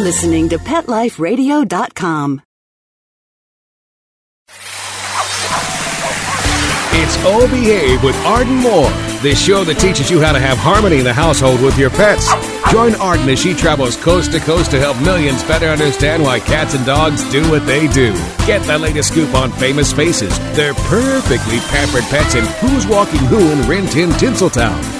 listening to PetLifeRadio.com. It's O Behave with Arden Moore, the show that teaches you how to have harmony in the household with your pets. Join Arden as she travels coast to coast to help millions better understand why cats and dogs do what they do. Get the latest scoop on famous faces, their perfectly pampered pets, and who's walking who in Rin Tin Tinseltown.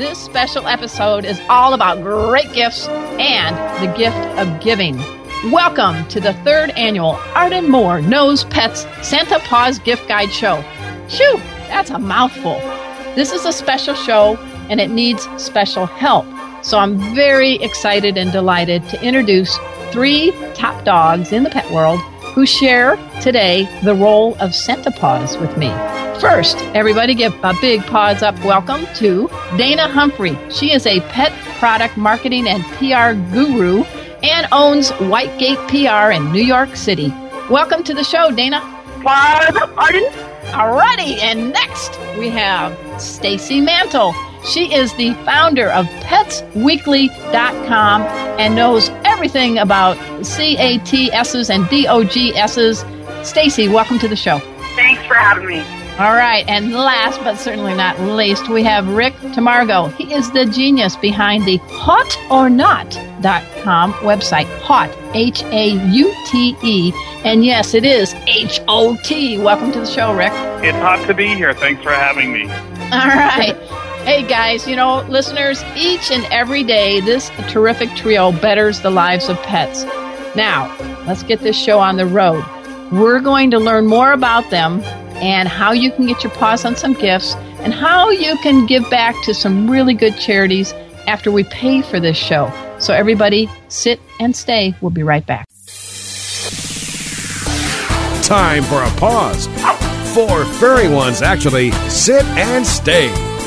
This special episode is all about great gifts and the gift of giving. Welcome to the third annual Arden Moore Knows Pets Santa Paws Gift Guide Show. Shoo, that's a mouthful. This is a special show and it needs special help. So I'm very excited and delighted to introduce three top dogs in the pet world who share today the role of Santa Paws with me. First, everybody give a big paws up welcome to Dana Humphrey. She is a pet product marketing and PR guru and owns Whitegate PR in New York City. Welcome to the show, Dana. Paws up, Arden. Alrighty, and next we have Stacy Mantle. She is the founder of PetsWeekly.com and knows everything about CATSs and DOGSs. Stacy, welcome to the show. Thanks for having me. All right, and last but certainly not least, we have Rick Tamargo. He is the genius behind the HauteOrNot.com website. Hot, H A U T E. And yes, it is H O T. Welcome to the show, Rick. It's hot to be here. Thanks for having me. All right. Hey guys, you know, listeners, each and every day this terrific trio betters the lives of pets. Now, let's get this show on the road. We're going to learn more about them and how you can get your paws on some gifts and how you can give back to some really good charities after we pay for this show. So, everybody, sit and stay. We'll be right back. Time for a pause. Four furry ones, actually. Sit and stay.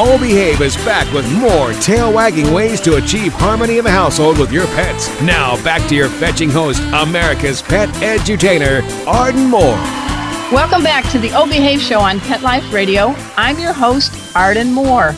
O Behave is back with more tail wagging ways to achieve harmony in the household with your pets. Now, back to your fetching host, America's pet edutainer, Arden Moore. Welcome back to the O Behave Show on Pet Life Radio. I'm your host, Arden Moore.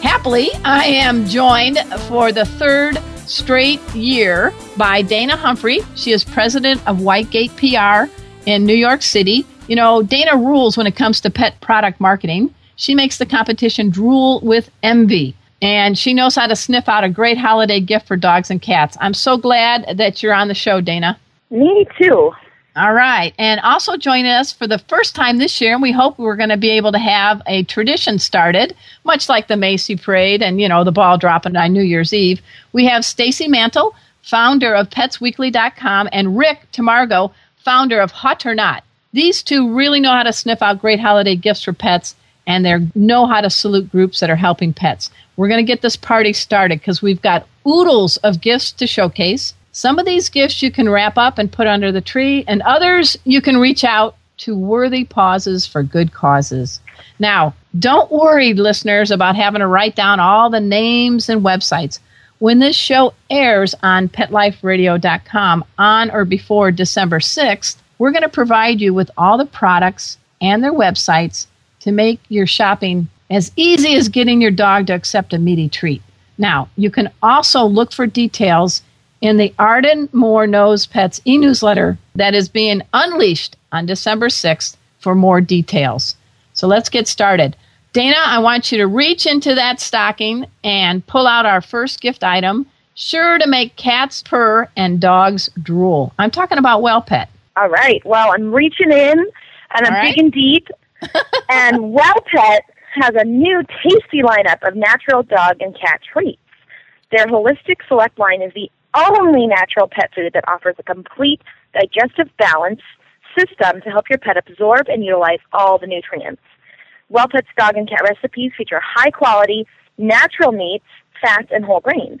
Happily, I am joined for the third straight year by Dana Humphrey. She is president of Whitegate PR in New York City. You know, Dana rules when it comes to pet product marketing. She makes the competition drool with envy. And she knows how to sniff out a great holiday gift for dogs and cats. I'm so glad that you're on the show, Dana. Me too. All right. And also joining us for the first time this year, and we hope we're going to be able to have a tradition started, much like the Macy Parade and, you know, the ball dropping on New Year's Eve. We have Stacy Mantle, founder of PetsWeekly.com, and Rick Tamargo, founder of Haute or Not. These two really know how to sniff out great holiday gifts for pets and they know how to salute groups that are helping pets. We're going to get this party started because we've got oodles of gifts to showcase. Some of these gifts you can wrap up and put under the tree, and others you can reach out to worthy pauses for good causes. Now, don't worry, listeners, about having to write down all the names and websites. When this show airs on PetLifeRadio.com on or before December 6th, we're going to provide you with all the products and their websites to make your shopping as easy as getting your dog to accept a meaty treat. Now, you can also look for details in the Arden Moore Knows Pets e newsletter that is being unleashed on December 6th for more details. So let's get started. Dana, I want you to reach into that stocking and pull out our first gift item, sure to make cats purr and dogs drool. I'm talking about Well Pet. All right. Well, I'm reaching in and I'm right. digging deep. And Well Pet has a new tasty lineup of natural dog and cat treats. Their holistic select line is the only natural pet food that offers a complete digestive balance system to help your pet absorb and utilize all the nutrients. Well Pet's dog and cat recipes feature high quality, natural meats, fats, and whole grains.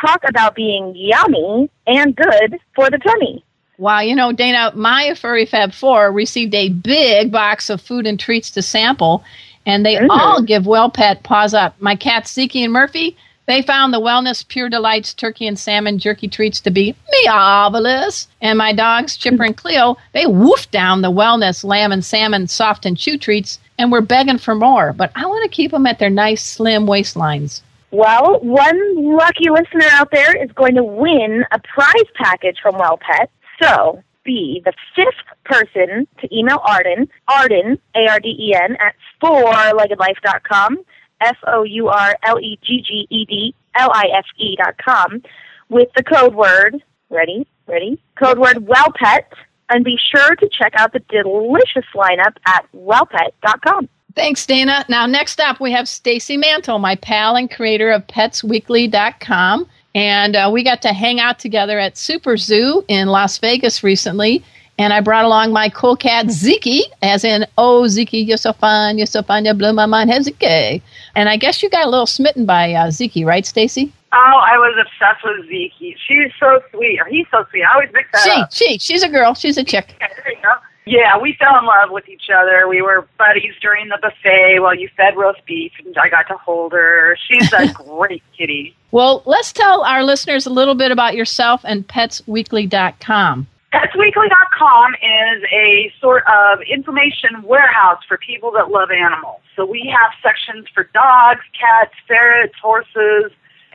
Talk about being yummy and good for the tummy. Wow, you know, Dana, my Furry Fab 4 received a big box of food and treats to sample, and they all give Well Pet paws up. My cats, Zeke and Murphy, they found the Wellness Pure Delights turkey and salmon jerky treats to be marvelous. And my dogs, Chipper and Cleo, they woofed down the Wellness lamb and salmon soft and chew treats and were begging for more. But I want to keep them at their nice, slim waistlines. Well, one lucky listener out there is going to win a prize package from Well Pet. So be the fifth person to email Arden, Arden, A-R-D-E-N, at fourleggedlife.com, F-O-U-R-L-E-G-G-E-D-L-I-F-E dot com, with the code word, ready, ready, code word WellPet, and be sure to check out the delicious lineup at wellpet.com. Thanks, Dana. Now, next up, we have Stacy Mantle, my pal and creator of PetsWeekly.com. And uh, we got to hang out together at Super Zoo in Las Vegas recently. And I brought along my cool cat, Zeke, as in, oh, Zeke, you're so fun, you're so fun, you blew my mind, hey, Zeke. And I guess you got a little smitten by uh, Zeke, right, Stacy? Oh, I was obsessed with Zeke. She's so sweet. Or he's so sweet. I always mix that She, up. she, she's a girl, she's a chick. Yeah, there you go. Yeah, we fell in love with each other. We were buddies during the buffet while you fed roast beef, and I got to hold her. She's a great kitty. Well, let's tell our listeners a little bit about yourself and PetsWeekly.com. PetsWeekly.com is a sort of information warehouse for people that love animals. So we have sections for dogs, cats, ferrets, horses.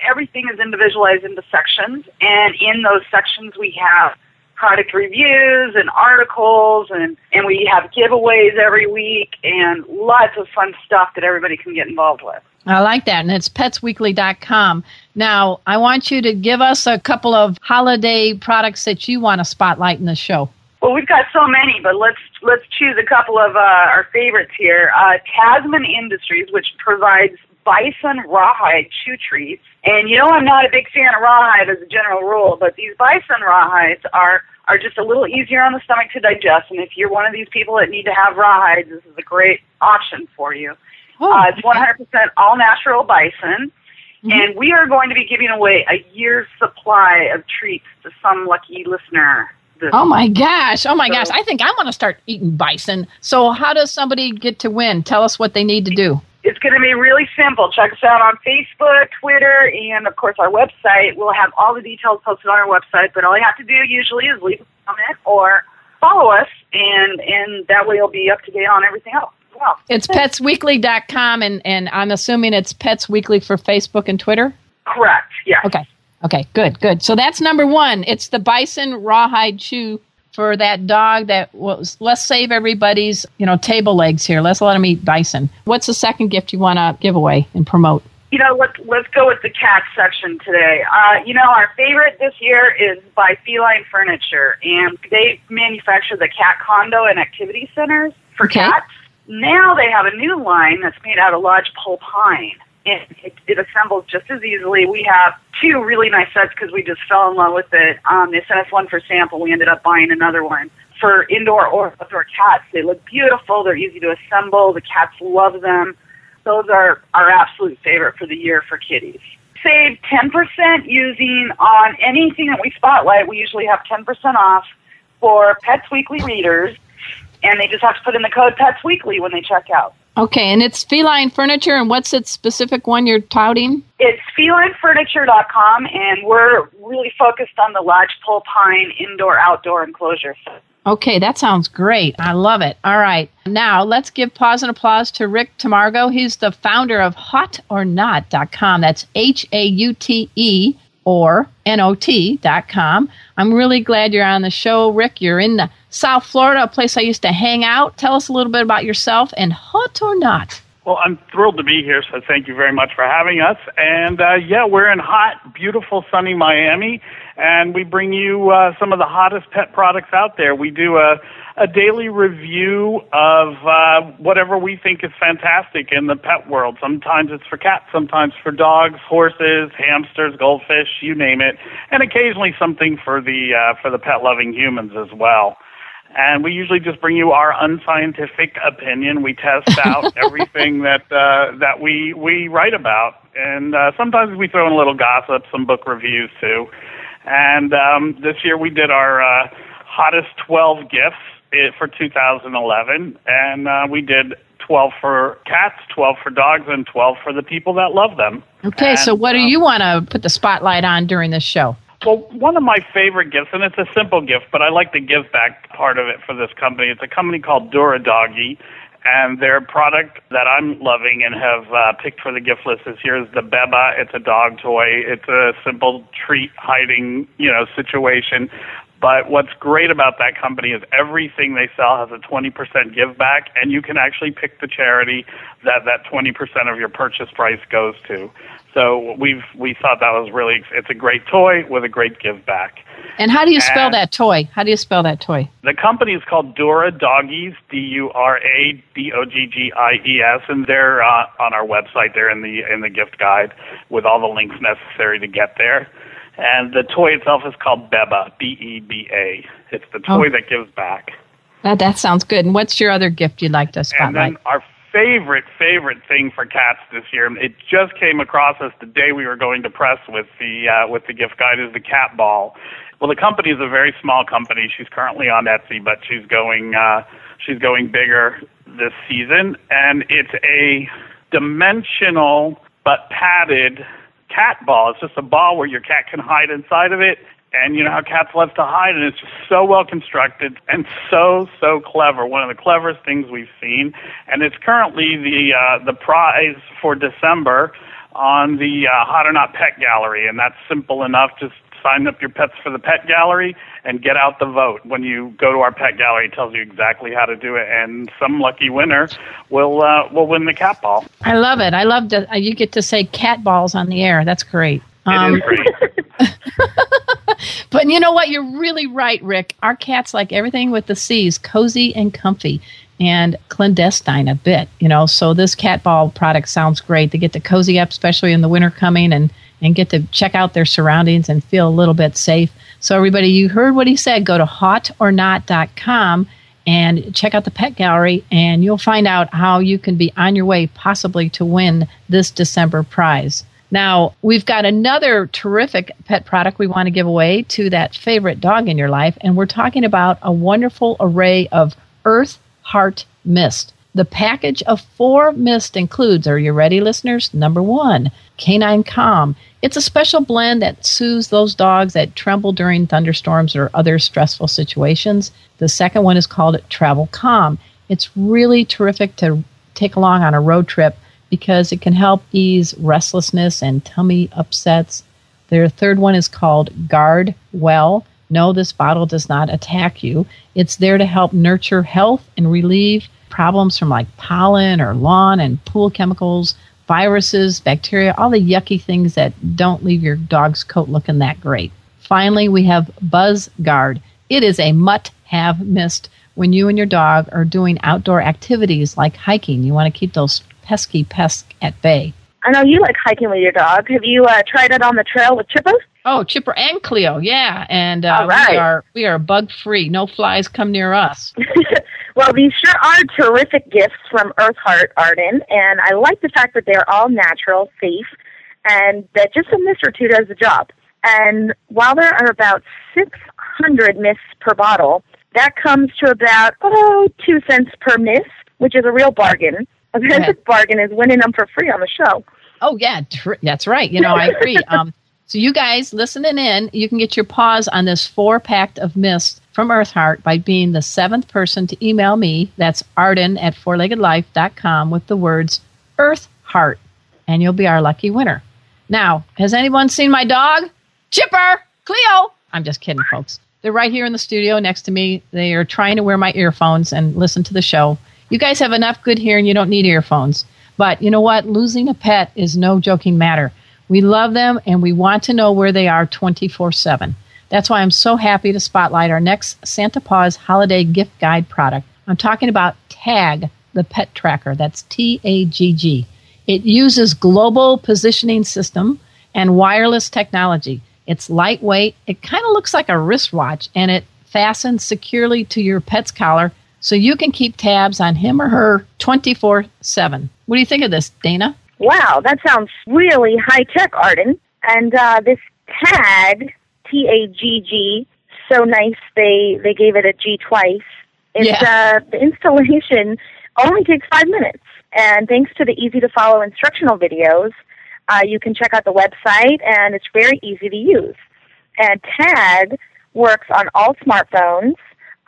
Everything is individualized into sections, and in those sections we have product reviews and articles and, and we have giveaways every week and lots of fun stuff that everybody can get involved with. I like that, and it's petsweekly.com. Now, I want you to give us a couple of holiday products that you want to spotlight in the show. Well, we've got so many, but let's let's choose a couple of uh, our favorites here. Uh, Tasman Industries, which provides bison rawhide chew treats, and you know I'm not a big fan of rawhide as a general rule, but these bison rawhides are are just a little easier on the stomach to digest, and if you're one of these people that need to have rawhides, this is a great option for you. Oh, Uh, it's 100% all natural bison. And we are going to be giving away a year's supply of treats to some lucky listener. This Oh my gosh. Oh my So- gosh. I think I want to start eating bison. So, how does somebody get to win? Tell us what they need to do. It's going to be really simple. Check us out on Facebook, Twitter, and of course our website. We'll have all the details posted on our website, but all you have to do usually is leave a comment or follow us, and and that way you'll be up to date on everything else. Well, It's petsweekly.com, and, and I'm assuming it's Pets Weekly for Facebook and Twitter. correct. Yes. Okay. Okay, good, good. So that's number one. It's the bison rawhide chew for that dog that was let's save everybody's, you know, table legs here. Let's let them eat bison. What's the second gift you want to give away and promote? You know, let's let's go with the cat section today. Uh, you know, our favorite this year is by Feline Furniture, and they manufacture the cat condo and activity centers for Okay. cats. Now they have a new line that's made out of lodgepole pine. And it, it assembles just as easily. We have two really nice sets because we just fell in love with it. Um, they sent us one for sample. We ended up buying another one for indoor or outdoor cats. They look beautiful. They're easy to assemble. The cats love them those are our absolute favorite for the year for kitties. Save 10% using on anything that we spotlight. We usually have 10% off for Pets Weekly readers, and they just have to put in the code Pets Weekly when they check out. Okay, and it's feline furniture, and what's its specific one you're touting? It's felinefurniture.com, and we're really focused on the lodgepole pine indoor outdoor enclosure. Okay, that sounds great. I love it. All right. Now, let's give pause and applause to Rick Tamargo. He's the founder of hauteornot.com. That's H A U T E or N-O-T.com. I'm really glad you're on the show, Rick. You're in the South Florida, a place I used to hang out. Tell us a little bit about yourself and Haute or Not. Well, I'm thrilled to be here, so thank you very much for having us. And uh, yeah, we're in hot, beautiful, sunny Miami, and we bring you uh, some of the hottest pet products out there. We do a a daily review of uh, whatever we think is fantastic in the pet world. Sometimes it's for cats, sometimes for dogs, horses, hamsters, goldfish, you name it, and occasionally something for the uh, for the pet loving humans as well. And we usually just bring you our unscientific opinion. We test out everything that uh, that we we write about, and uh, sometimes we throw in a little gossip, some book reviews too. And um, this year we did our uh, hottest 12 gifts for 2011, and uh, we did 12 for cats, 12 for dogs, and 12 for the people that love them. Okay, and, so what do um, you want to put the spotlight on during this show? Well, one of my favorite gifts, and it's a simple gift, but I like the give back part of it for this company. It's a company called Dura Doggy, and their product that I'm loving and have uh, picked for the gift list this year is the Beba. It's a dog toy. It's a simple treat hiding, you know, situation. But what's great about that company is everything they sell has a 20% give back, and you can actually pick the charity that that 20% of your purchase price goes to. So we've we thought that was really it's a great toy with a great give back. And how do you spell And- that toy? How do you spell that toy? The company is called Dura Doggies, D U R A D O G G I E S, and they're uh, on our website. They're in the in the gift guide with all the links necessary to get there. And the toy itself is called Beba, B E B A. It's the toy Oh. that gives back. That, that sounds good. And what's your other gift you'd like to And spotlight? then our favorite, favorite thing for cats this year, it just came across us the day we were going to press with the uh, with the gift guide, is the cat ball. Well, the company is a very small company. She's currently on Etsy, but she's going uh, she's going bigger this season, and it's a dimensional but padded cat ball. It's just a ball where your cat can hide inside of it. And you know how cats love to hide, and it's just so well constructed and so so clever. One of the cleverest things we've seen, and it's currently the uh, the prize for December on the uh, Haute or Not Pet Gallery, and that's simple enough. Just sign up your pets for the pet gallery and get out the vote. When you go to our pet gallery, it tells you exactly how to do it, and some lucky winner will uh, will win the cat ball. I love it. I love that you get to say cat balls on the air. That's great. It is great. But you know what? You're really right, Rick. Our cats like everything with the C's, cozy and comfy and clandestine a bit, you know. So this cat ball product sounds great. They get to cozy up, especially in the winter coming and and get to check out their surroundings and feel a little bit safe. So everybody, you heard what he said. Go to hauteornot.com and check out the pet gallery and you'll find out how you can be on your way possibly to win this December prize. Now, we've got another terrific pet product we want to give away to that favorite dog in your life, and we're talking about a wonderful array of Earth Heart Mist. The package of four mist includes, are you ready, listeners? Number one, Canine Calm. It's a special blend that soothes those dogs that tremble during thunderstorms or other stressful situations. The second one is called Travel Calm. It's really terrific to take along on a road trip because it can help ease restlessness and tummy upsets. Their third one is called Guard Well. No, this bottle does not attack you. It's there to help nurture health and relieve problems from like pollen or lawn and pool chemicals, viruses, bacteria, all the yucky things that don't leave your dog's coat looking that great. Finally, we have Buzz Guard. It is a must have mist when you and your dog are doing outdoor activities like hiking. You want to keep those pesky pests at bay. I know you like hiking with your dog. Have you uh, tried it on the trail with Chipper? Oh, Chipper and Cleo, yeah, and uh, All right. we are we are bug free. No flies come near us. Well, these sure are terrific gifts from Earth Heart Arden, and I like the fact that they're all natural, safe, and that just a mist or two does the job. And while there are about 600 mists per bottle, that comes to about, oh, two cents per mist, which is a real bargain. A terrific bargain is winning them for free on the show. Oh yeah, tr- that's right. You know, I agree. Um, so you guys listening in, you can get your paws on this four pack of mist from from Earth Heart by being the seventh person to email me. That's Arden at fourleggedlife.com with the words Earth Heart, and you'll be our lucky winner. Now, has anyone seen my dog? Chipper! Cleo! I'm just kidding, folks. They're right here in the studio next to me. They are trying to wear my earphones and listen to the show. You guys have enough good hearing, you don't need earphones. But you know what? Losing a pet is no joking matter. We love them and we want to know where they are 24 7. That's why I'm so happy to spotlight our next Santa Paws Holiday Gift Guide product. I'm talking about TAGG, the pet tracker. That's T A G G. It uses global positioning system and wireless technology. It's lightweight. It kind of looks like a wristwatch and it fastens securely to your pet's collar so you can keep tabs on him or her 24 7. What do you think of this, Dana? Wow, that sounds really high tech, Arden. And uh, this Tagg, T A G G, so nice they they gave it a G twice. It's Yeah. uh, the installation only takes five minutes, and thanks to the easy to follow instructional videos, uh, you can check out the website, and it's very easy to use. And Tagg works on all smartphones,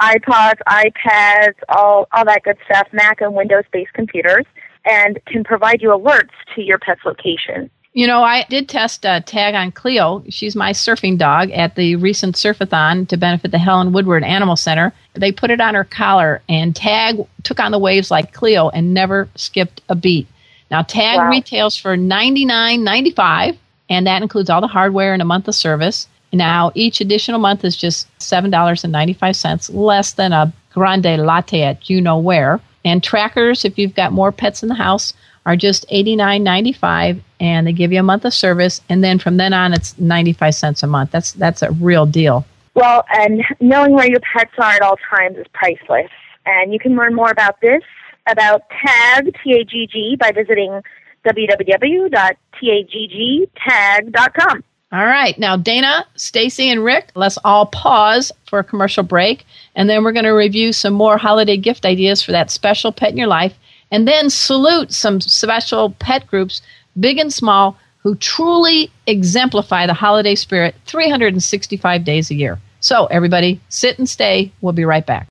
iPods, iPads, all all that good stuff, Mac and Windows based computers, and can provide you alerts to your pet's location. You know, I did test uh, Tagg on Cleo. She's my surfing dog at the recent surfathon to benefit the Helen Woodward Animal Center. They put it on her collar, and Tagg took on the waves like Cleo and never skipped a beat. Now, Tagg Wow. retails for ninety nine ninety five, and that includes all the hardware and a month of service. Now, each additional month is just seven dollars and ninety five cents, less than a grande latte at you know where. And trackers, if you've got more pets in the house, are just eighty nine ninety five, and they give you a month of service, and then from then on, it's ninety five cents a month. That's that's a real deal. Well, and knowing where your pets are at all times is priceless. And you can learn more about this, about TAGG, T-A-G-G, by visiting www.taggtag.com. All right, now Dana, Stacy, and Rick, let's all pause for a commercial break, and then we're going to review some more holiday gift ideas for that special pet in your life, and then salute some special pet groups, big and small, who truly exemplify the holiday spirit 365 days a year. So, everybody, sit and stay. We'll be right back.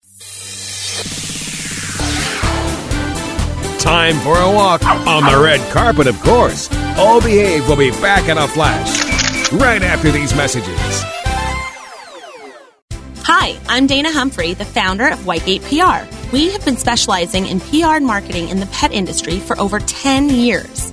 Time for a walk on the red carpet, of course. All Behave We'll be back in a flash right after these messages. Hi, I'm Dana Humphrey, the founder of Whitegate PR. We have been specializing in PR and marketing in the pet industry for over 10 years.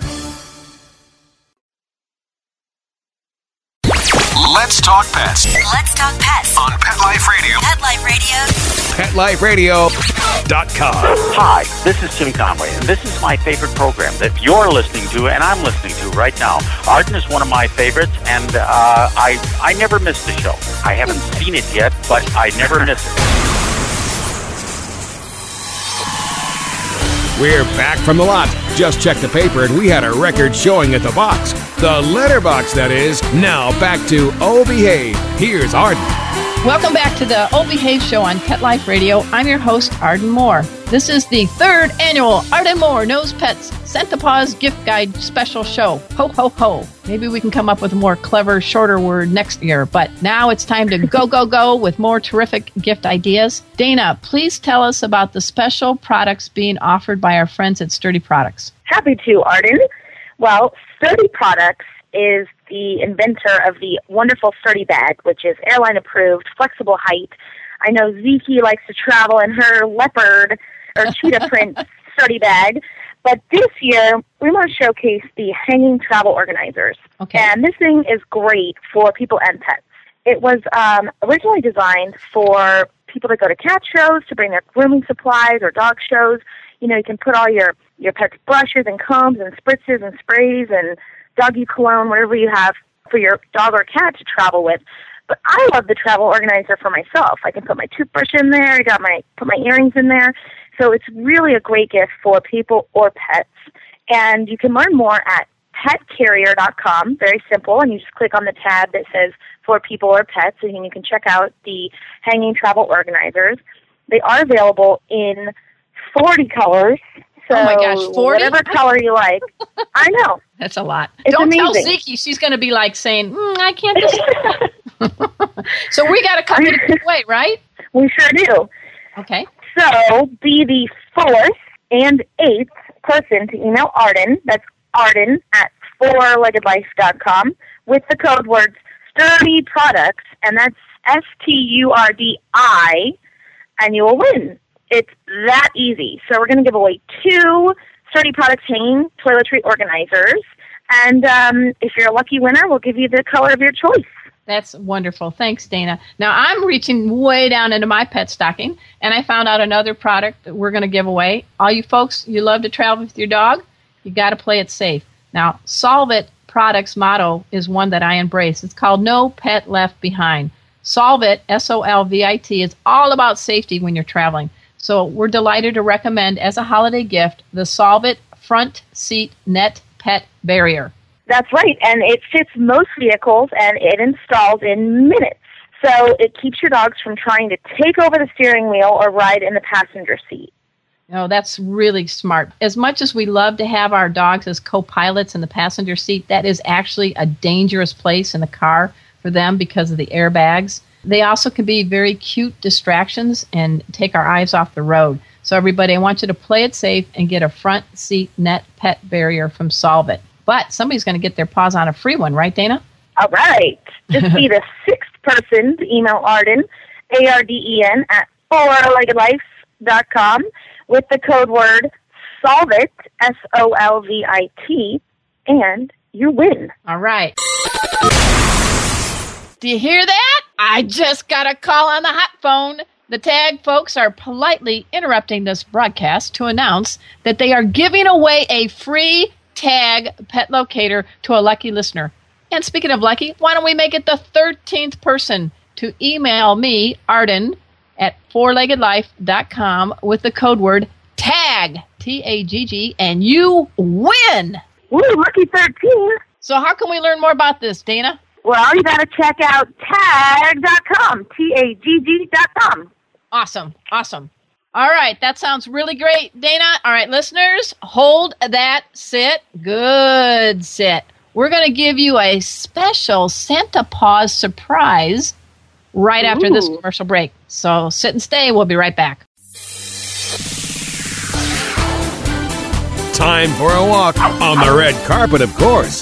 Talk pets Let's talk pets. on Pet Life Radio. Pet Life Radio. PetLifeRadio.com. Hi, this is Tim Conway, and this is my favorite program that you're listening to and I'm listening to right now. Arden is one of my favorites, and uh, I I never miss the show. I haven't seen it yet, but I never miss it. We're back from the lot. Just checked the paper and we had a record showing at the box. The letterbox, that is. Now back to Behave. Here's Arden. Welcome back to the Old Behave Show on Pet Life Radio. I'm your host, Arden Moore. This is the third annual Arden Moore Knows Pets Santa Paws Gift Guide special show. Ho, ho, ho. Maybe we can come up with a more clever, shorter word next year, but now it's time to go, go, go with more terrific gift ideas. Dana, please tell us about the special products being offered by our friends at Sturdi Products. Happy to, Arden. Well, Sturdi Products is the inventor of the wonderful SturdiBag, which is airline approved, flexible height. I know Zeke likes to travel in her leopard or cheetah print SturdiBag. But this year, we want to showcase the hanging travel organizers. Okay. And this thing is great for people and pets. It was um, originally designed for people to go to cat shows, to bring their grooming supplies or dog shows. You know, you can put all your, your pet's brushes and combs and spritzes and sprays and doggy cologne, whatever you have for your dog or cat to travel with. But I love the travel organizer for myself. I can put my toothbrush in there. I got my put my earrings in there. So it's really a great gift for people or pets. And you can learn more at petcarrier.com. Very simple, and you just click on the tab that says for people or pets, and you can check out the hanging travel organizers. They are available in 40 colors. So oh my gosh, 40? whatever color you like. I know. That's a lot. It's Don't amazing. tell Ziki. She's going to be like saying, mm, I can't decide. so we got to come in a way, right? We sure do. Okay. So be the fourth and eighth person to email Arden. That's Arden at fourleggedlife.com with the code words Sturdi Products, and that's S T U R D I, and you will win. It's that easy. So we're going to give away two Sturdi Products hanging toiletry organizers, and um, if you're a lucky winner, we'll give you the color of your choice. That's wonderful. Thanks, Dana. Now I'm reaching way down into my pet stocking, and I found out another product that we're going to give away. All you folks, you love to travel with your dog, you got to play it safe. Now, Solvit product's motto is one that I embrace. It's called No Pet Left Behind. Solvit, S O L V I T, is all about safety when you're traveling. So we're delighted to recommend as a holiday gift the Solvit Front Seat Net Pet Barrier. That's right, and it fits most vehicles and it installs in minutes. So it keeps your dogs from trying to take over the steering wheel or ride in the passenger seat. No, that's really smart. As much as we love to have our dogs as co pilots in the passenger seat, that is actually a dangerous place in the car for them because of the airbags. They also can be very cute distractions and take our eyes off the road. So, everybody, I want you to play it safe and get a front seat net pet barrier from Solvit. But somebody's going to get their paws on a free one, right, Dana? All right. Just be the sixth person to email Arden, A R D E N, at fourleggedlife.com with the code word SOLVIT, S O L V I T, and you win. All right. Do you hear that? I just got a call on the hot phone. The Tagg folks are politely interrupting this broadcast to announce that they are giving away a free Tagg pet locator to a lucky listener. And speaking of lucky, why don't we make it the 13th person to email me, Arden, at fourleggedlife.com with the code word TAGG, T A G G, and you win! Woo, lucky 13. So, how can we learn more about this, Dana? Well, you got to check out tag.com, T A G G.com. Awesome, awesome. All right, that sounds really great, Dana. All right, listeners, hold that sit. Good sit. We're going to give you a special Santa Paws surprise right after this commercial break. So sit and stay. We'll be right back. Time for a walk on the red carpet, of course.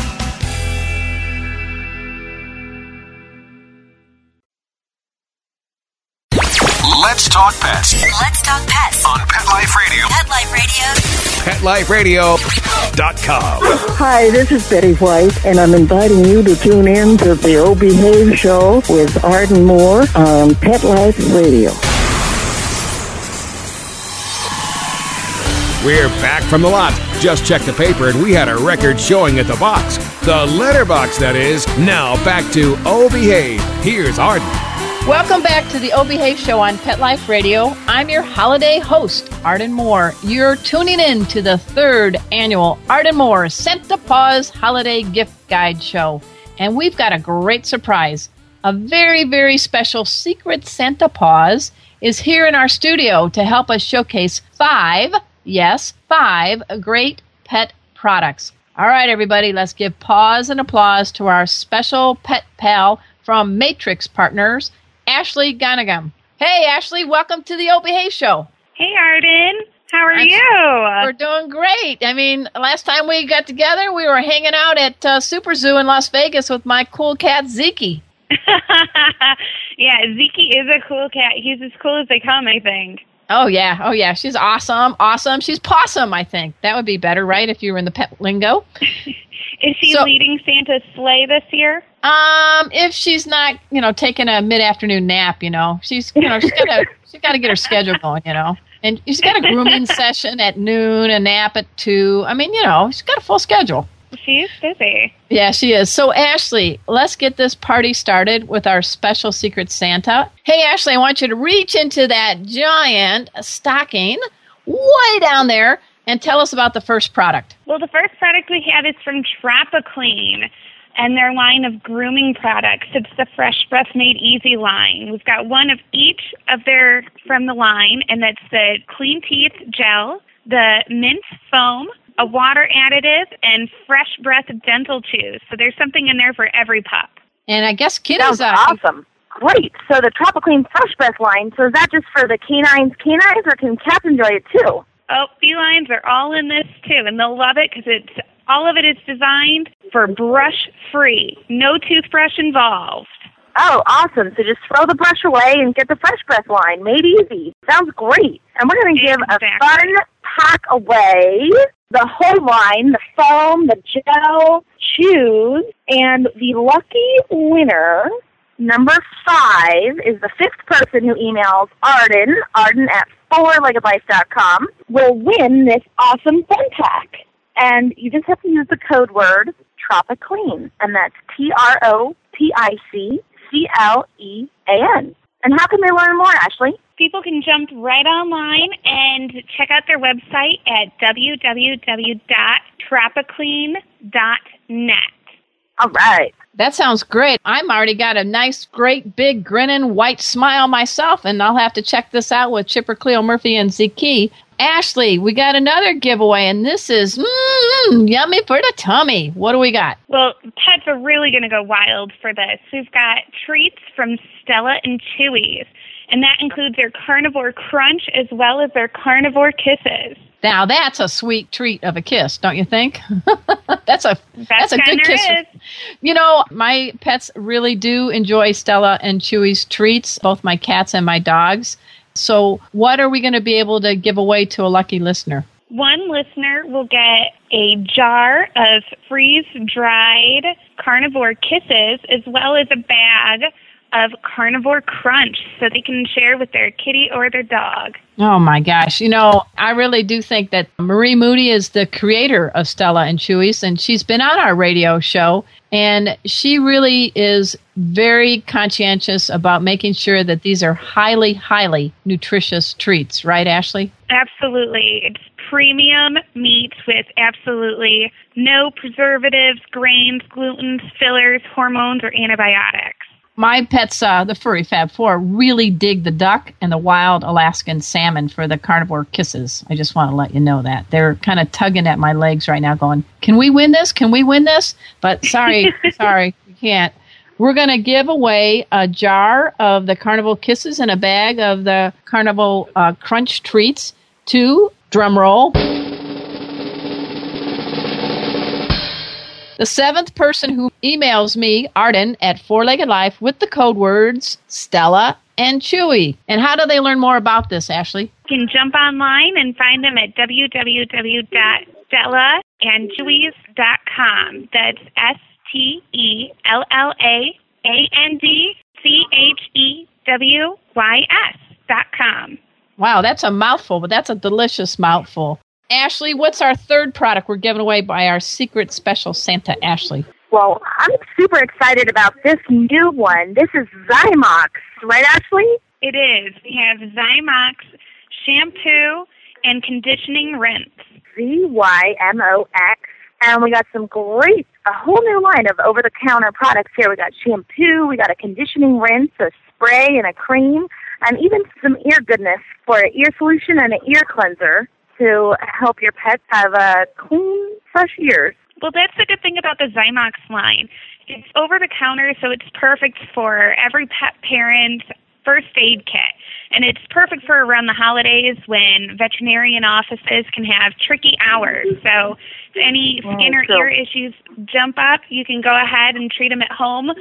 talk pets Let's talk pets. on Pet Life Radio. Pet Life Radio. PetLifeRadio.com. Hi, this is Betty White, and I'm inviting you to tune in to the O Behave Show with Arden Moore on Pet Life Radio. We're back from the lot. Just checked the paper and we had a record showing at the box. The letterbox, that is. Now back to Oh Behave. Here's Arden. Welcome back to the O Behave Show on Pet Life Radio. I'm your holiday host, Arden Moore. You're tuning in to the third annual Arden Moore Santa Paws Holiday Gift Guide Show. And we've got a great surprise. A very, very special secret Santa Paws is here in our studio to help us showcase five, yes, five great pet products. All right, everybody, let's give pause and applause to our special pet pal from Matrix Partners, Ashley Ganagum. Hey, Ashley, welcome to the Hay Show. Hey, Arden. How are I'm- you? We're doing great. I mean, last time we got together, we were hanging out at uh, Super Zoo in Las Vegas with my cool cat Zeke. yeah, Zeke is a cool cat. He's as cool as they come, I think. Oh yeah, oh yeah, she's awesome, awesome. She's pawsome, I think. That would be better, right? If you were in the pet lingo. Is she So- leading Santa's sleigh this year? Um, if she's not, you know, taking a mid-afternoon nap, you know, she's, you know, she's gotta, she's gotta get her schedule going, you know, and she's got a grooming session at noon, a nap at two. I mean, you know, she's got a full schedule. She's busy. Yeah, she is. So, Ashley, let's get this party started with our special secret Santa. Hey, Ashley, I want you to reach into that giant stocking way down there and tell us about the first product. Well, the first product we have is from Tropiclean and their line of grooming products. It's the Fresh Breath Made Easy line. We've got one of each of their from the line, and that's the Clean Teeth Gel, the Mint Foam, a water additive, and Fresh Breath Dental Chews. So there's something in there for every pup. And I guess kitties Sounds uh, awesome. Great. So the Tropiclean Fresh Breath line, so is that just for the canines canines or can cats enjoy it too? Oh, felines are all in this too, and they'll love it because it's all of it is designed for brush free, no toothbrush involved. Oh, awesome. So just throw the brush away and get the Fresh Breath line. Made easy. Sounds great. And we're going to give a fun pack away. The whole line, the foam, the gel, chews, and the lucky winner, number five, is the fifth person who emails Arden, Arden at fourleggedlife.com, will win this awesome fun pack. And you just have to use the code word Tropiclean, and that's T R O P I C C L E A N. And how can they learn more, Ashley? People can jump right online and check out their website at www.tropiclean.net. All right. That sounds great. I'm already got a nice, great, big, grinning, white smile myself, and I'll have to check this out with Chipper, Cleo Murphy, and Zeke. Ashley, we got another giveaway, and this is mm, yummy for the tummy. What do we got? Well, pets are really going to go wild for this. We've got treats from Stella and Chewy's, and that includes their carnivore crunch as well as their carnivore kisses. Now that's a sweet treat of a kiss, don't you think? that's a that's a good kiss. is. You know, my pets really do enjoy Stella and Chewy's treats, both my cats and my dogs. So, what are we going to be able to give away to a lucky listener? One listener will get a jar of freeze dried carnivore kisses as well as a bag of carnivore crunch so they can share with their kitty or their dog. Oh my gosh. You know, I really do think that Marie Moody is the creator of Stella and Chewy's, and she's been on our radio show. And she really is very conscientious about making sure that these are highly, highly nutritious treats, right, Ashley? Absolutely. It's premium meat with absolutely no preservatives, grains, glutens, fillers, hormones, or antibiotics. My pets, uh, the furry Fab Four, really dig the duck and the wild Alaskan salmon for the carnivore kisses. I just want to let you know that. They're kind of tugging at my legs right now, going, Can we win this? Can we win this? But sorry, sorry, we can't. We're going to give away a jar of the Carnival Kisses and a bag of the Carnival uh, Crunch treats to, drum the seventh person who emails me, Arden, at Four Legged Life with the code words Stella and Chewy. And how do they learn more about this, Ashley? You can jump online and find them at www.stellaandchewys.com. That's S T E L L A A N D C H E W Y S dot com. Wow, that's a mouthful, but that's a delicious mouthful. Ashley, what's our third product we're giving away by our secret special Santa, Ashley? Well, I'm super excited about this new one. This is Zymox, right, Ashley? It is. We have Zymox shampoo and conditioning rinse. Z Y M O X. And we got some great, a whole new line of over the counter products here. We got shampoo, we got a conditioning rinse, a spray, and a cream, and even some ear goodness for an ear solution and an ear cleanser to help your pets have a clean, fresh ears. Well, that's the good thing about the Zymox line. It's over the counter, so it's perfect for every pet parent, first aid kit. And it's perfect for around the holidays when veterinarian offices can have tricky hours. So if any oh, skin or ear issues jump up, you can go ahead and treat them at home.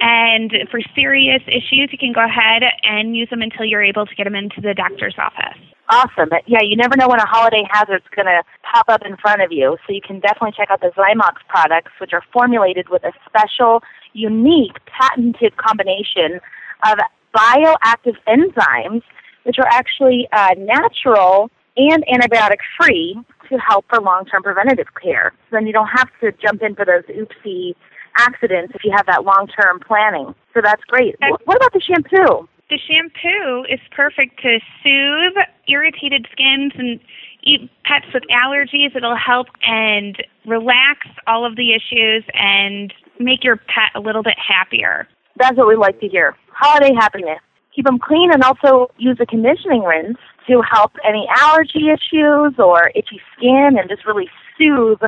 And for serious issues, you can go ahead and use them until you're able to get them into the doctor's office. Awesome. Yeah, you never know when a holiday hazard's going to pop up in front of you. So you can definitely check out the Zymox products, which are formulated with a special, unique, patented combination of bioactive enzymes, which are actually uh, natural and antibiotic free to help for long term preventative care. So then you don't have to jump in for those oopsie accidents if you have that long term planning. So that's great. What about the shampoo? The shampoo is perfect to soothe irritated skins and eat pets with allergies. It'll help and relax all of the issues and make your pet a little bit happier. That's what we like to hear. Holiday happiness. Keep them clean and also use a conditioning rinse to help any allergy issues or itchy skin and just really soothe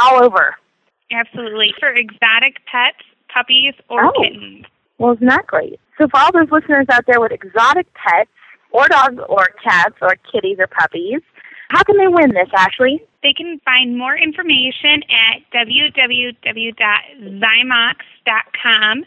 all over. Absolutely. For exotic pets, puppies, or Oh. kittens. Well, isn't that great? So for all those listeners out there with exotic pets or dogs or cats or kitties or puppies, how can they win this, Ashley? They can find more information at www.zymox.com.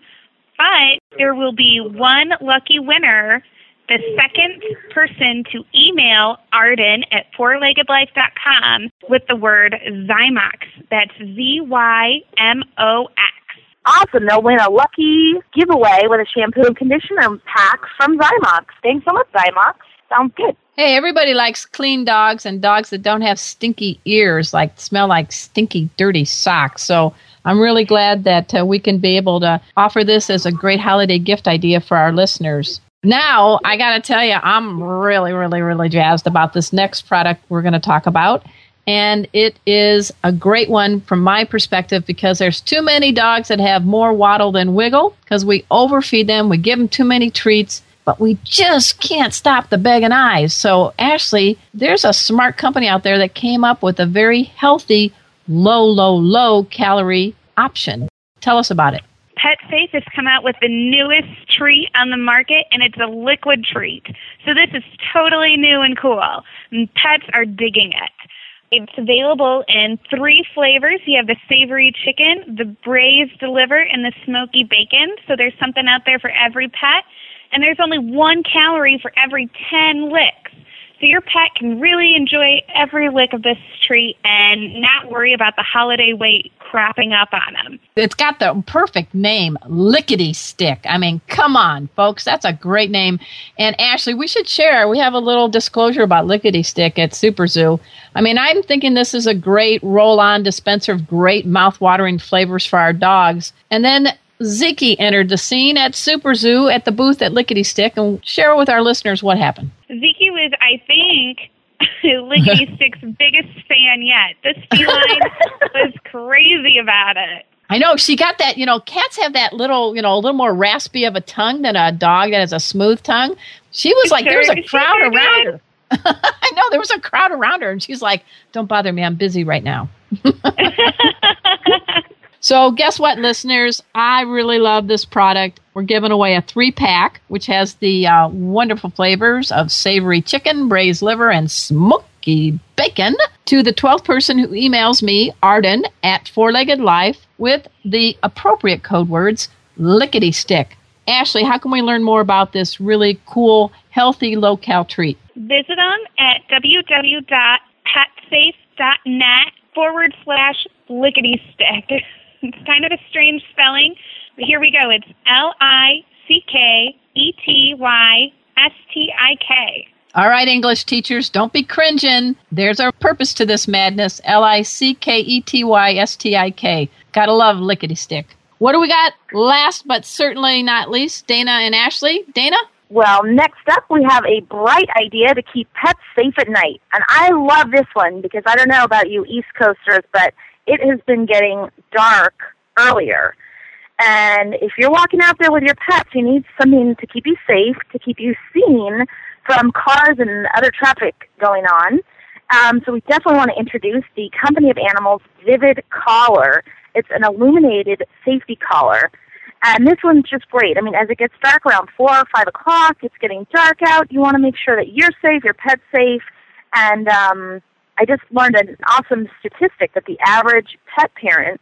But there will be one lucky winner, the second person to email Arden at fourleggedlife.com with the word Zymox. That's Z Y M O X. Awesome. They'll win a lucky giveaway with a shampoo and conditioner pack from Zymox. Thanks so much, Zymox. Sounds good. Hey, everybody likes clean dogs and dogs that don't have stinky ears, like smell like stinky, dirty socks. So I'm really glad that uh, we can be able to offer this as a great holiday gift idea for our listeners. Now, I got to tell you, I'm really, really, really jazzed about this next product we're going to talk about. And it is a great one from my perspective because there's too many dogs that have more waddle than wiggle because we overfeed them, we give them too many treats, but we just can't stop the begging eyes. So, Ashley, there's a smart company out there that came up with a very healthy, low, low, low calorie option. Tell us about it. Pet Safe has come out with the newest treat on the market, and it's a liquid treat. So this is totally new and cool. And pets are digging it. It's available in three flavors. You have the savory chicken, the braised liver, and the smoky bacon. So there's something out there for every pet. And there's only one calorie for every 10 licks. So your pet can really enjoy every lick of this treat and not worry about the holiday weight cropping up on them. It's got the perfect name, Lickety Stik. I mean, come on, folks. That's a great name. And Ashley, we should share. We have a little disclosure about Lickety Stik at SuperZoo. I mean, I'm thinking this is a great roll on dispenser of great mouth-watering flavors for our dogs. And then Ziki entered the scene at SuperZoo at the booth at Lickety Stik and share with our listeners what happened. Ziki was, I think, Lickety Stik's biggest fan yet. This feline was crazy about it. I know she got that. You know, cats have that little, you know, a little more raspy of a tongue than a dog that has a smooth tongue. She was like, there was a crowd sure around did. her. I know there was a crowd around her, and she's like, "Don't bother me. I'm busy right now." So, guess what, listeners? I really love this product. We're giving away a three pack, which has the uh, wonderful flavors of savory chicken, braised liver, and smoky bacon to the 12th person who emails me, Arden, at Four Legged Life, with the appropriate code words lickety stik. Ashley, how can we learn more about this really cool, healthy, low cal treat? Visit them at www.petsafe.net forward slash lickety stik. It's kind of a strange spelling, but here we go. It's L I C K E T Y S T I K. All right, English teachers, don't be cringing. There's our purpose to this madness. L I C K E T Y S T I K. Gotta love lickety stik. What do we got? Last but certainly not least, Dana and Ashley. Dana? Well, next up, we have a bright idea to keep pets safe at night. And I love this one because I don't know about you East Coasters, but it has been getting dark earlier. And if you're walking out there with your pets, you need something to keep you safe, to keep you seen from cars and other traffic going on. Um, so we definitely want to introduce the Company of Animals Vivid Collar. It's an illuminated safety collar. And this one's just great. I mean, as it gets dark around 4 or 5 o'clock, it's getting dark out. You want to make sure that you're safe, your pet's safe. And um, I just learned an awesome statistic that the average pet parent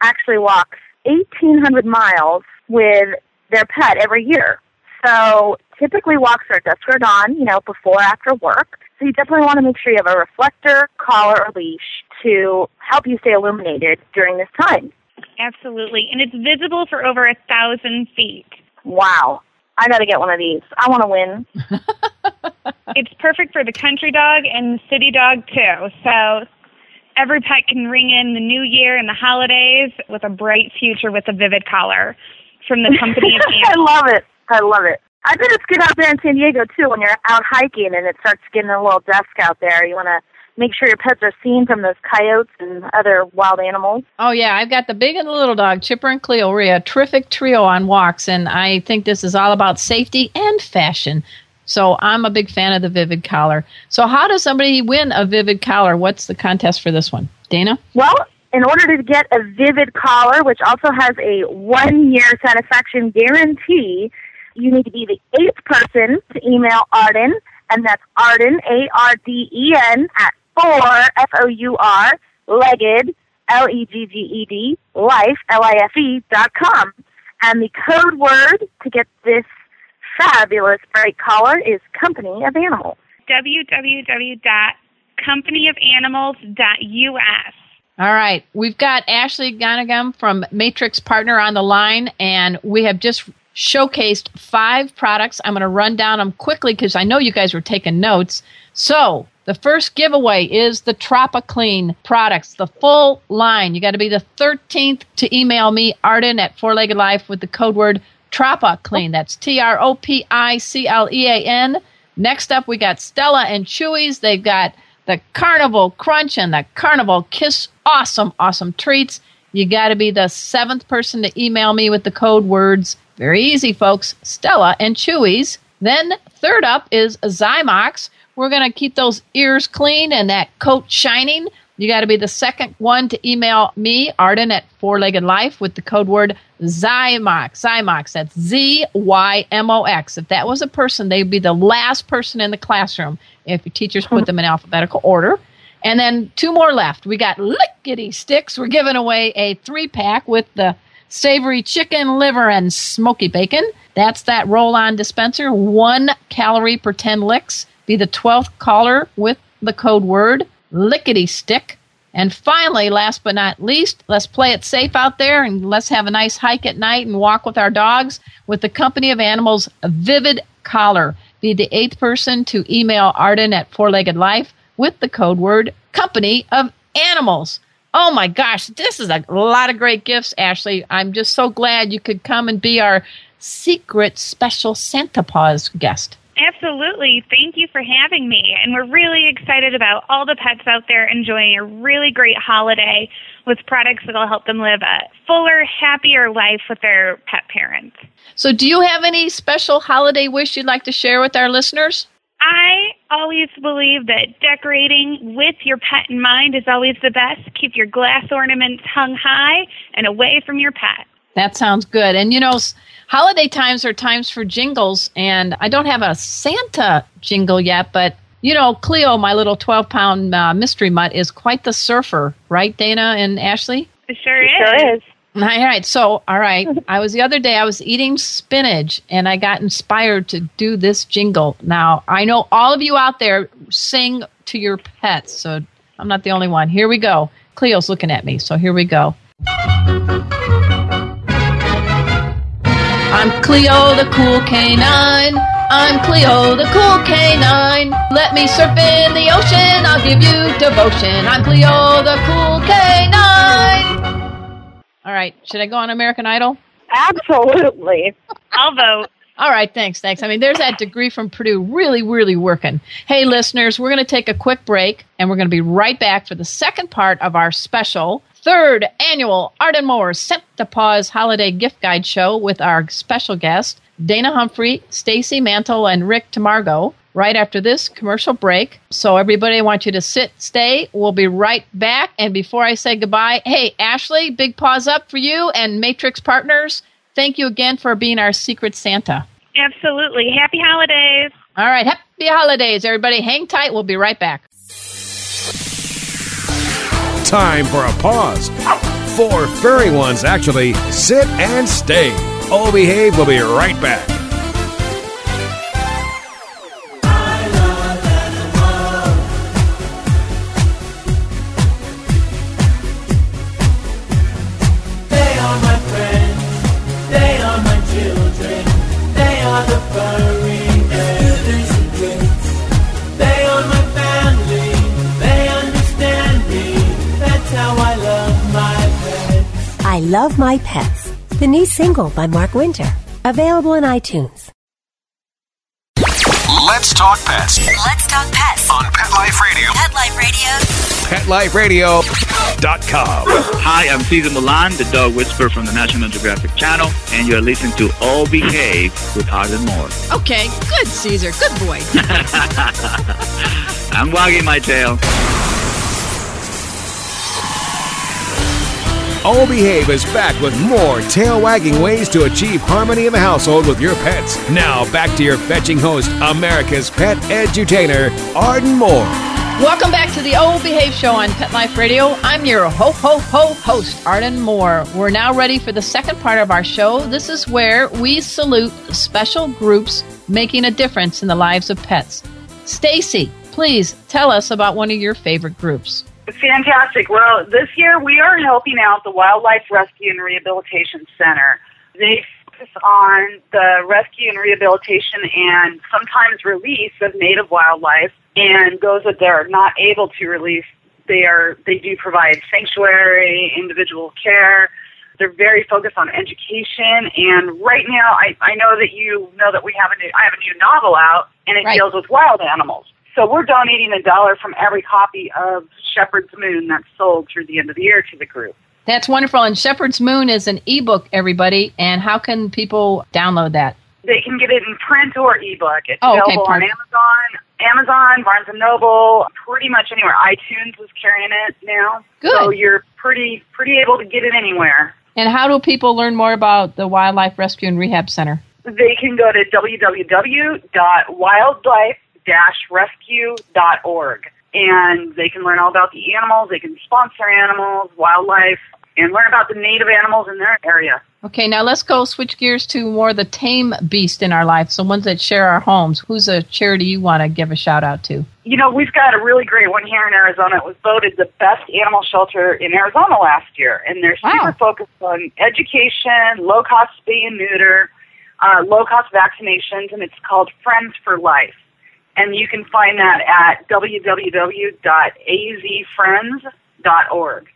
actually walks 1,800 miles with their pet every year. So typically walks are dusk or dawn, you know, before after work. So you definitely want to make sure you have a reflector, collar, or leash to help you stay illuminated during this time. Absolutely. And it's visible for over a thousand feet. Wow. I got to get one of these. I want to win. it's perfect for the country dog and the city dog, too. So every pet can ring in the new year and the holidays with a bright future with a vivid collar from the company of I love it. I love it. I bet it's good out there in San Diego too when you're out hiking and it starts getting a little dusk out there. You want to make sure your pets are seen from those coyotes and other wild animals. Oh yeah, I've got the big and the little dog, Chipper and Cleo. We're a terrific trio on walks, and I think this is all about safety and fashion. So I'm a big fan of the Vivid Collar. So how does somebody win a Vivid Collar? What's the contest for this one, Dana? Well, in order to get a Vivid Collar, which also has a one-year satisfaction guarantee, you need to be the eighth person to email Arden, and that's Arden, A-R-D-E-N, at four, F-O-U-R, legged, L-E-G-G-E-D, life, L-I-F-E, dot com. And the code word to get this fabulous bright collar is Company of Animals. www.companyofanimals.us. All right. We've got Ashley Ganagum from Matrix Partner on the line, and we have just showcased five products. I'm going to run down them quickly because I know you guys were taking notes. So, the first giveaway is the Tropiclean products, the full line. You got to be the 13th to email me, Arden at Four Legged Life, with the code word Tropiclean. Oh. That's T R O P I C L E A N. Next up, we got Stella and Chewy's. They've got the Carnival Crunch and the Carnival Kiss. Awesome, awesome treats. You got to be the seventh person to email me with the code words. Very easy, folks. Stella and Chewy's. Then, third up is Zymox. We're going to keep those ears clean and that coat shining. You got to be the second one to email me, Arden at Four Legged Life, with the code word Zymox. Zymox. That's Z Y M O X. If that was a person, they'd be the last person in the classroom if your teachers put them in alphabetical order. And then two more left. We got lickety stiks. We're giving away a three pack with the savory chicken, liver, and smoky bacon. That's that roll on dispenser. One calorie per 10 licks. Be the 12th caller with the code word lickety stik. And finally, last but not least, let's play it safe out there and let's have a nice hike at night and walk with our dogs with the Company of Animals Vivid Collar. Be the eighth person to email Arden at Four Legged Life with the code word Company of Animals. Oh my gosh, this is a lot of great gifts, Ashley. I'm just so glad you could come and be our secret special Santa Paws guest. Absolutely. Thank you for having me. And we're really excited about all the pets out there enjoying a really great holiday with products that will help them live a fuller, happier life with their pet parents. So, do you have any special holiday wish you'd like to share with our listeners? I always believe that decorating with your pet in mind is always the best. Keep your glass ornaments hung high and away from your pet. That sounds good. And you know, holiday times are times for jingles, and I don't have a Santa jingle yet, but you know, Cleo, my little 12 pound uh, mystery mutt, is quite the surfer, right, Dana and Ashley? It sure is. Sure is. All right. So, all right. I was the other day, I was eating spinach and I got inspired to do this jingle. Now, I know all of you out there sing to your pets, so I'm not the only one. Here we go. Cleo's looking at me, so here we go. I'm Cleo the cool canine. I'm Cleo the cool canine. Let me surf in the ocean, I'll give you devotion. I'm Cleo the cool canine. All right, should I go on American Idol? Absolutely. I'll vote. All right, thanks, thanks. I mean, there's that degree from Purdue really, really working. Hey, listeners, we're going to take a quick break and we're going to be right back for the second part of our special third annual Arden Moore Santa Paws Holiday Gift Guide Show with our special guest, Dana Humphrey, Stacy Mantle, and Rick Tamargo. Right after this commercial break. So, everybody, I want you to sit, stay. We'll be right back. And before I say goodbye, hey, Ashley, big paws up for you and Matrix Partners. thank you again for being our secret Santa. Absolutely. Happy holidays. All right. Happy holidays, everybody. Hang tight. We'll be right back. Time for a pause. Four furry ones actually sit and stay. All behave. We'll be right back. Love My Pets, the new single by Mark Winter. Available in iTunes. Let's talk pets Let's talk pets on Pet Life Radio. Pet Life Radio. PetLifeRadio.com. Hi, I'm Cesar Millan, the dog whisperer from the National Geographic Channel, and you're listening to All Behave with Arden Moore. Okay. Good, Cesar. Good boy. I'm wagging my tail. All Behave is back with more tail wagging ways to achieve harmony in the household with your pets. Now, back to your fetching host, America's pet edutainer, Arden Moore. Welcome back to the Old Behave Show on Pet Life Radio. I'm your ho ho ho host, Arden Moore. We're now ready for the second part of our show. This is where we salute special groups making a difference in the lives of pets. Stacy, please tell us about one of your favorite groups. Fantastic. Well, this year we are helping out the Wildlife Rescue and Rehabilitation Center. They focus on the rescue and rehabilitation and sometimes release of native wildlife and those that they're not able to release. They are they do provide sanctuary, individual care. They're very focused on education and right now I, I know that you know that we have a new I have a new novel out and it Right. deals with wild animals. So we're donating a dollar from every copy of Shepherd's Moon that's sold through the end of the year to the group. That's wonderful. And Shepherd's Moon is an ebook, everybody. And how can people download that? They can get it in print or ebook. It's Oh, okay, available on. Amazon, Amazon, Barnes and Noble, pretty much anywhere. iTunes is carrying it now. Good. So you're pretty pretty able to get it anywhere. And how do people learn more about the Wildlife Rescue and Rehab Center? They can go to www.wildlife-rescue.org and they can learn all about the animals. They can sponsor animals, wildlife, and learn about the native animals in their area. Okay, now let's go switch gears to more the tame beast in our life. So ones that share our homes. Who's a charity you want to give a shout out to? You know, we've got a really great one here in Arizona. It was voted the best animal shelter in Arizona last year, and they're super focused on education, low cost spay and neuter, uh, low cost vaccinations, and it's called Friends for Life. And you can find that at www.azfriends.org.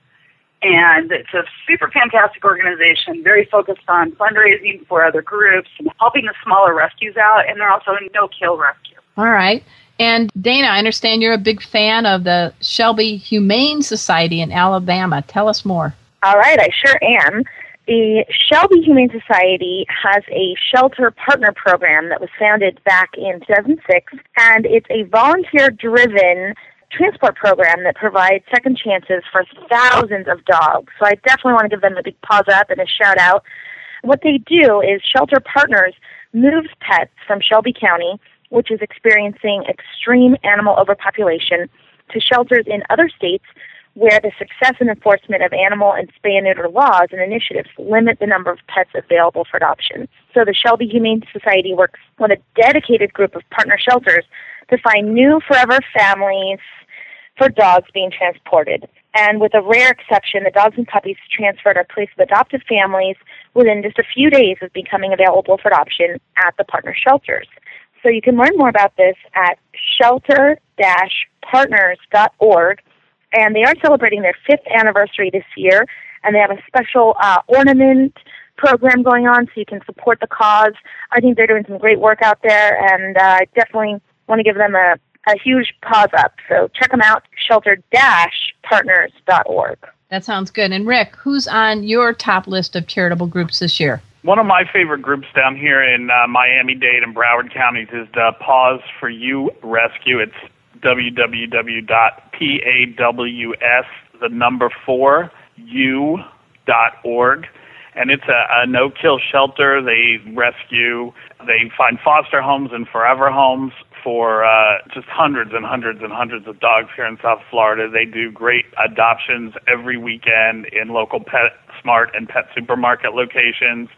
And it's a super fantastic organization, very focused on fundraising for other groups and helping the smaller rescues out, and they're also a no kill rescue. All right. And Dana, I understand you're a big fan of the Shelby Humane Society in Alabama. Tell us more. All right, I sure am. The Shelby Humane Society has a shelter partner program that was founded back in 2006, and it's a volunteer driven transport program that provides second chances for thousands of dogs. So I definitely want to give them a big paws up and a shout out. What they do is Shelter Partners moves pets from Shelby County, which is experiencing extreme animal overpopulation, to shelters in other states where the success and enforcement of animal and spay and neuter laws and initiatives limit the number of pets available for adoption. So the Shelby Humane Society works with a dedicated group of partner shelters to find new forever families for dogs being transported. And with a rare exception, the dogs and puppies transferred are placed with adoptive families within just a few days of becoming available for adoption at the partner shelters. So you can learn more about this at shelter-partners.org. And they are celebrating their fifth anniversary this year, and they have a special uh, ornament program going on so you can support the cause. I think they're doing some great work out there, and uh, I definitely want to give them a, a huge paws up. So check them out, shelter-partners.org. That sounds good. And Rick, who's on your top list of charitable groups this year? One of my favorite groups down here in uh, Miami Dade and Broward counties is the Paws 4 You Rescue. It's www.paws the number four u dot org, and it's a, a no-kill shelter. They rescue, they find foster homes and forever homes for uh, just hundreds and hundreds and hundreds of dogs here in South Florida. They do great adoptions every weekend in local Pet Smart and Pet Supermarket locations.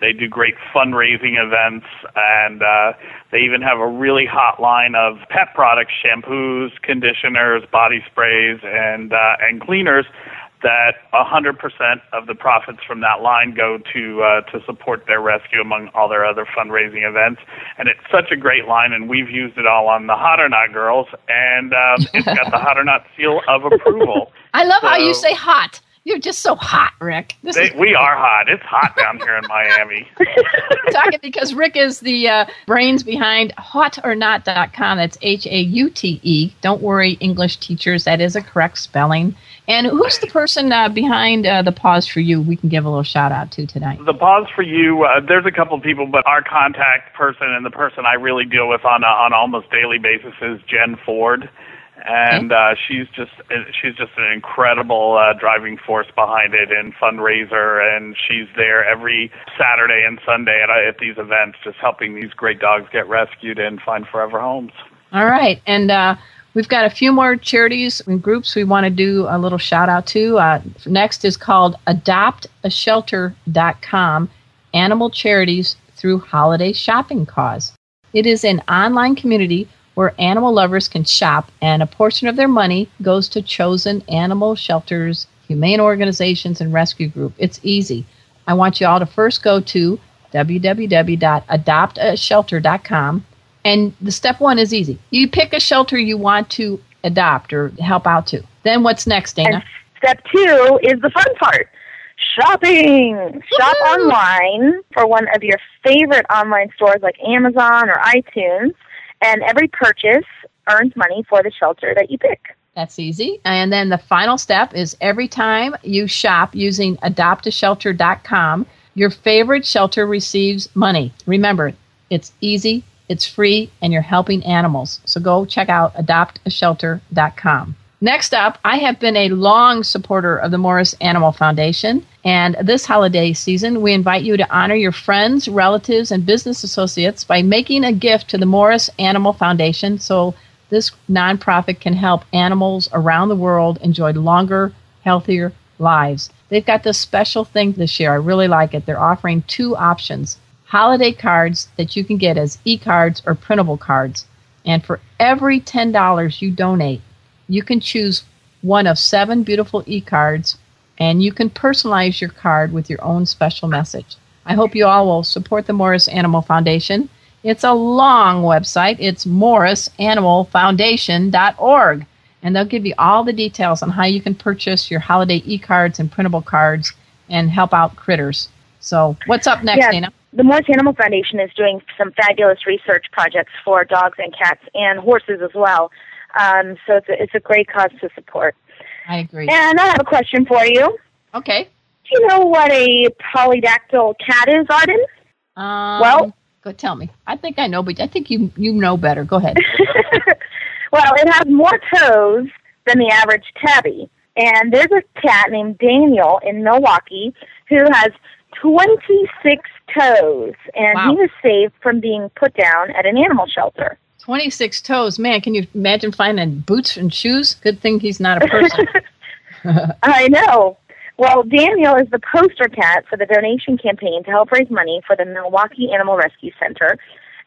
They do great fundraising events, and uh, they even have a really hot line of pet products: shampoos, conditioners, body sprays, and uh, and cleaners that 100% of the profits from that line go to uh, to support their rescue among all their other fundraising events. And it's such a great line, and we've used it all on the Haute or Not girls, and um, it's got the Haute or Not seal of approval. I love so, how you say hot. You're just so hot, Rick. This they, we are hot. It's hot down here in Miami. Talking because Rick is the uh, brains behind hauteornot.com. That's H A U T E. Don't worry, English teachers. That is a correct spelling. And who's the person uh, behind uh, the Paws 4 You? We can give a little shout out to tonight. The Paws 4 You. Uh, there's a couple of people, but our contact person and the person I really deal with on a, on almost daily basis is Jen Ford and uh, she's just she's just an incredible uh, driving force behind it and fundraiser, and she's there every Saturday and Sunday at, at these events, just helping these great dogs get rescued and find forever homes. All right, and uh, we've got a few more charities and groups we want to do a little shout out to. Uh, next is called AdoptAShelter.com, Animal Charities Through Holiday Shopping Cause. It is an online community where animal lovers can shop, and a portion of their money goes to chosen animal shelters, humane organizations, and rescue groups. It's easy. I want you all to first go to www.adoptashelter.com, and the step one is easy. You pick a shelter you want to adopt or help out to. Then what's next, Dana? And step two is the fun part. Shopping! Woo-hoo! Shop online for one of your favorite online stores like Amazon or iTunes and every purchase earns money for the shelter that you pick. That's easy. And then the final step is every time you shop using adoptashelter.com, your favorite shelter receives money. Remember, it's easy, it's free, and you're helping animals. So go check out adoptashelter.com. Next up, I have been a long supporter of the Morris Animal Foundation, and this holiday season, we invite you to honor your friends, relatives, and business associates by making a gift to the Morris Animal Foundation so this nonprofit can help animals around the world enjoy longer, healthier lives. They've got this special thing this year. I really like it. They're offering two options holiday cards that you can get as e cards or printable cards. And for every $10 you donate, you can choose one of seven beautiful e cards and you can personalize your card with your own special message. I hope you all will support the Morris Animal Foundation. It's a long website. It's morrisanimalfoundation.org. And they'll give you all the details on how you can purchase your holiday e cards and printable cards and help out critters. So, what's up next, yeah, Dana? The Morris Animal Foundation is doing some fabulous research projects for dogs and cats and horses as well. Um, so it's a, it's a great cause to support. I agree. And I have a question for you. Okay. Do you know what a polydactyl cat is, Arden? Um, well, go tell me. I think I know, but I think you you know better. Go ahead. well, it has more toes than the average tabby. And there's a cat named Daniel in Milwaukee who has 26 toes, and wow. he was saved from being put down at an animal shelter. 26 toes. Man, can you imagine finding boots and shoes? Good thing he's not a person. I know. Well, Daniel is the poster cat for the donation campaign to help raise money for the Milwaukee Animal Rescue Center.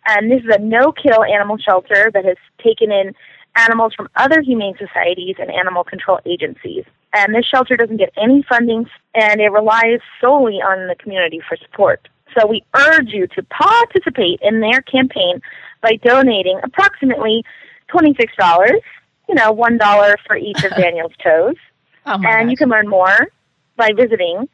And this is a no kill animal shelter that has taken in animals from other humane societies and animal control agencies. And this shelter doesn't get any funding and it relies solely on the community for support. So we urge you to participate in their campaign by donating approximately $26, you know, $1 for each of Daniel's toes. Oh and gosh. you can learn more by visiting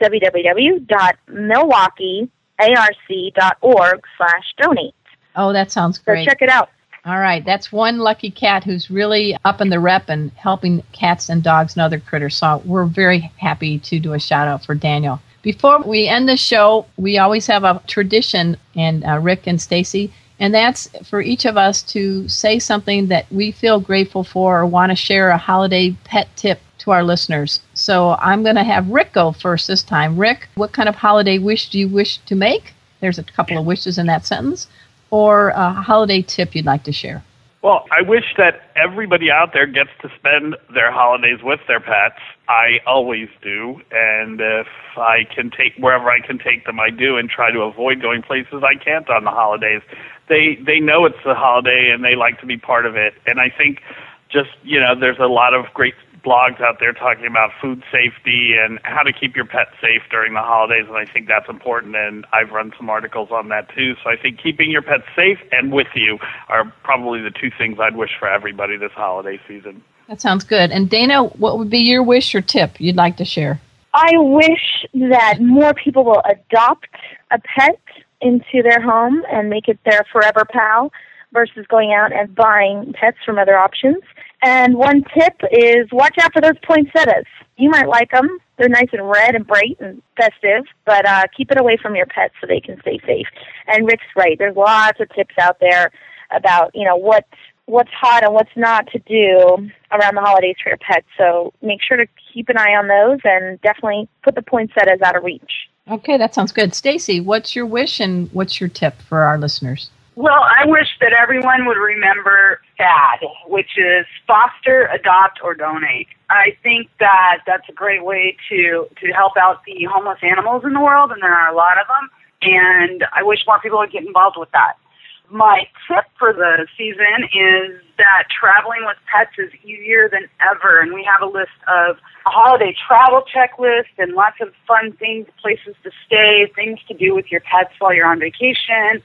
www.milwaukeearc.org slash donate. Oh, that sounds great. So check it out. All right, that's one lucky cat who's really up in the rep and helping cats and dogs and other critters. So we're very happy to do a shout out for Daniel. Before we end the show, we always have a tradition, and uh, Rick and Stacy, and that's for each of us to say something that we feel grateful for or want to share a holiday pet tip to our listeners. So I'm going to have Rick go first this time. Rick, what kind of holiday wish do you wish to make? There's a couple of wishes in that sentence. Or a holiday tip you'd like to share? Well, I wish that everybody out there gets to spend their holidays with their pets. I always do, and if I can take wherever I can take them, I do, and try to avoid going places I can't on the holidays. They they know it's the holiday and they like to be part of it, and I think just you know there's a lot of great blogs out there talking about food safety and how to keep your pet safe during the holidays, and I think that's important. And I've run some articles on that too. So I think keeping your pet safe and with you are probably the two things I'd wish for everybody this holiday season. That sounds good. And Dana, what would be your wish or tip you'd like to share? I wish that more people will adopt a pet into their home and make it their forever pal versus going out and buying pets from other options. And one tip is watch out for those poinsettias. You might like them. They're nice and red and bright and festive, but uh, keep it away from your pets so they can stay safe. And Rick's right. There's lots of tips out there about, you know, what what's hot and what's not to do around the holidays for your pets. So make sure to keep an eye on those and definitely put the poinsettias out of reach. Okay, that sounds good. Stacy, what's your wish and what's your tip for our listeners? Well, I wish that everyone would remember FAD, which is foster, adopt, or donate. I think that that's a great way to to help out the homeless animals in the world, and there are a lot of them. And I wish more people would get involved with that. My tip for the season is that traveling with pets is easier than ever, and we have a list of a holiday travel checklist and lots of fun things, places to stay, things to do with your pets while you're on vacation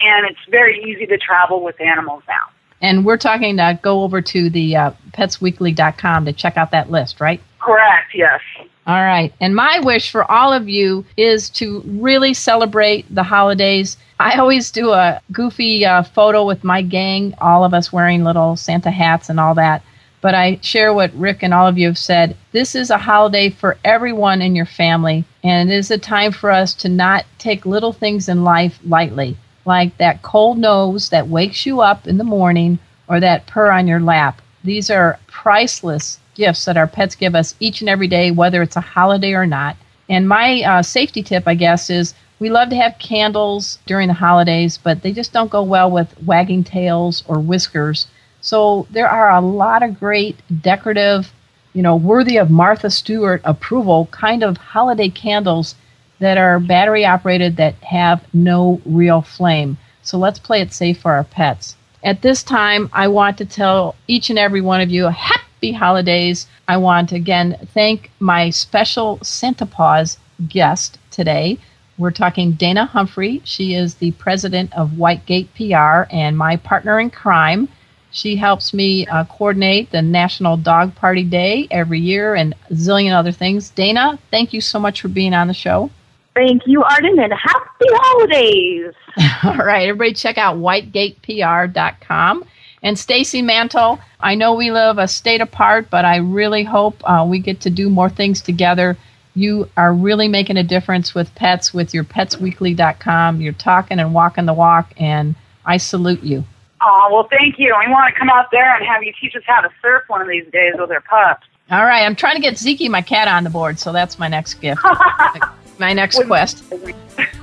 and it's very easy to travel with animals now. And we're talking to go over to the uh, petsweekly.com to check out that list, right? Correct, yes. All right. And my wish for all of you is to really celebrate the holidays. I always do a goofy uh, photo with my gang, all of us wearing little Santa hats and all that. But I share what Rick and all of you have said. This is a holiday for everyone in your family, and it is a time for us to not take little things in life lightly like that cold nose that wakes you up in the morning or that purr on your lap. These are priceless gifts that our pets give us each and every day, whether it's a holiday or not. And my uh, safety tip, I guess, is we love to have candles during the holidays, but they just don't go well with wagging tails or whiskers. So there are a lot of great decorative, you know, worthy of Martha Stewart approval kind of holiday candles that are battery operated that have no real flame. So let's play it safe for our pets. At this time, I want to tell each and every one of you a happy holidays. I want to again thank my special Santa Paws guest today. We're talking Dana Humphrey. She is the president of Whitegate PR and my partner in crime. She helps me uh, coordinate the National Dog Party Day every year and a zillion other things. Dana, thank you so much for being on the show. Thank you, Arden, and happy holidays. All right, everybody check out whitegatepr.com. And Stacy Mantle, I know we live a state apart, but I really hope uh, we get to do more things together. You are really making a difference with pets with your petsweekly.com. You're talking and walking the walk, and I salute you. Oh, well, thank you. We want to come out there and have you teach us how to surf one of these days with our pups. All right, I'm trying to get Zeke, my cat, on the board, so that's my next gift. my next quest.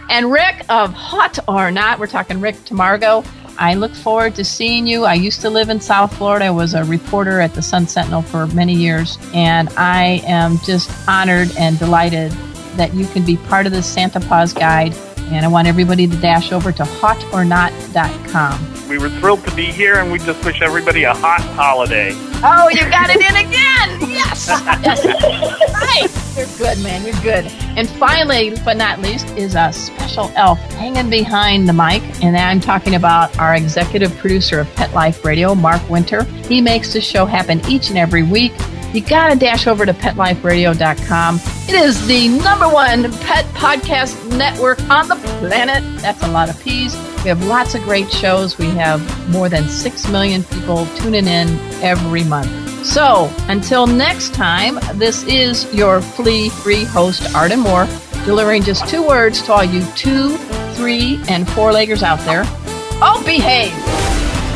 And Rick of Haute or Not, we're talking Rick Tamargo. I look forward to seeing you. I used to live in South Florida. I was a reporter at the Sun Sentinel for many years, and I am just honored and delighted that you can be part of the Santa Paws Guide. And I want everybody to dash over to hauteornot.com. We were thrilled to be here, and we just wish everybody a hot holiday. Oh, you got it in again! Yes! yes. Right! You're good, man. You're good. And finally, but not least, is a special elf hanging behind the mic. And I'm talking about our executive producer of Pet Life Radio, Mark Winter. He makes the show happen each and every week you gotta dash over to PetLifeRadio.com. It is the number one pet podcast network on the planet. That's a lot of P's. We have lots of great shows. We have more than 6 million people tuning in every month. So, until next time, this is your flea free host, Arden Moore, delivering just two words to all you two, three, and four leggers out there. Oh, behave!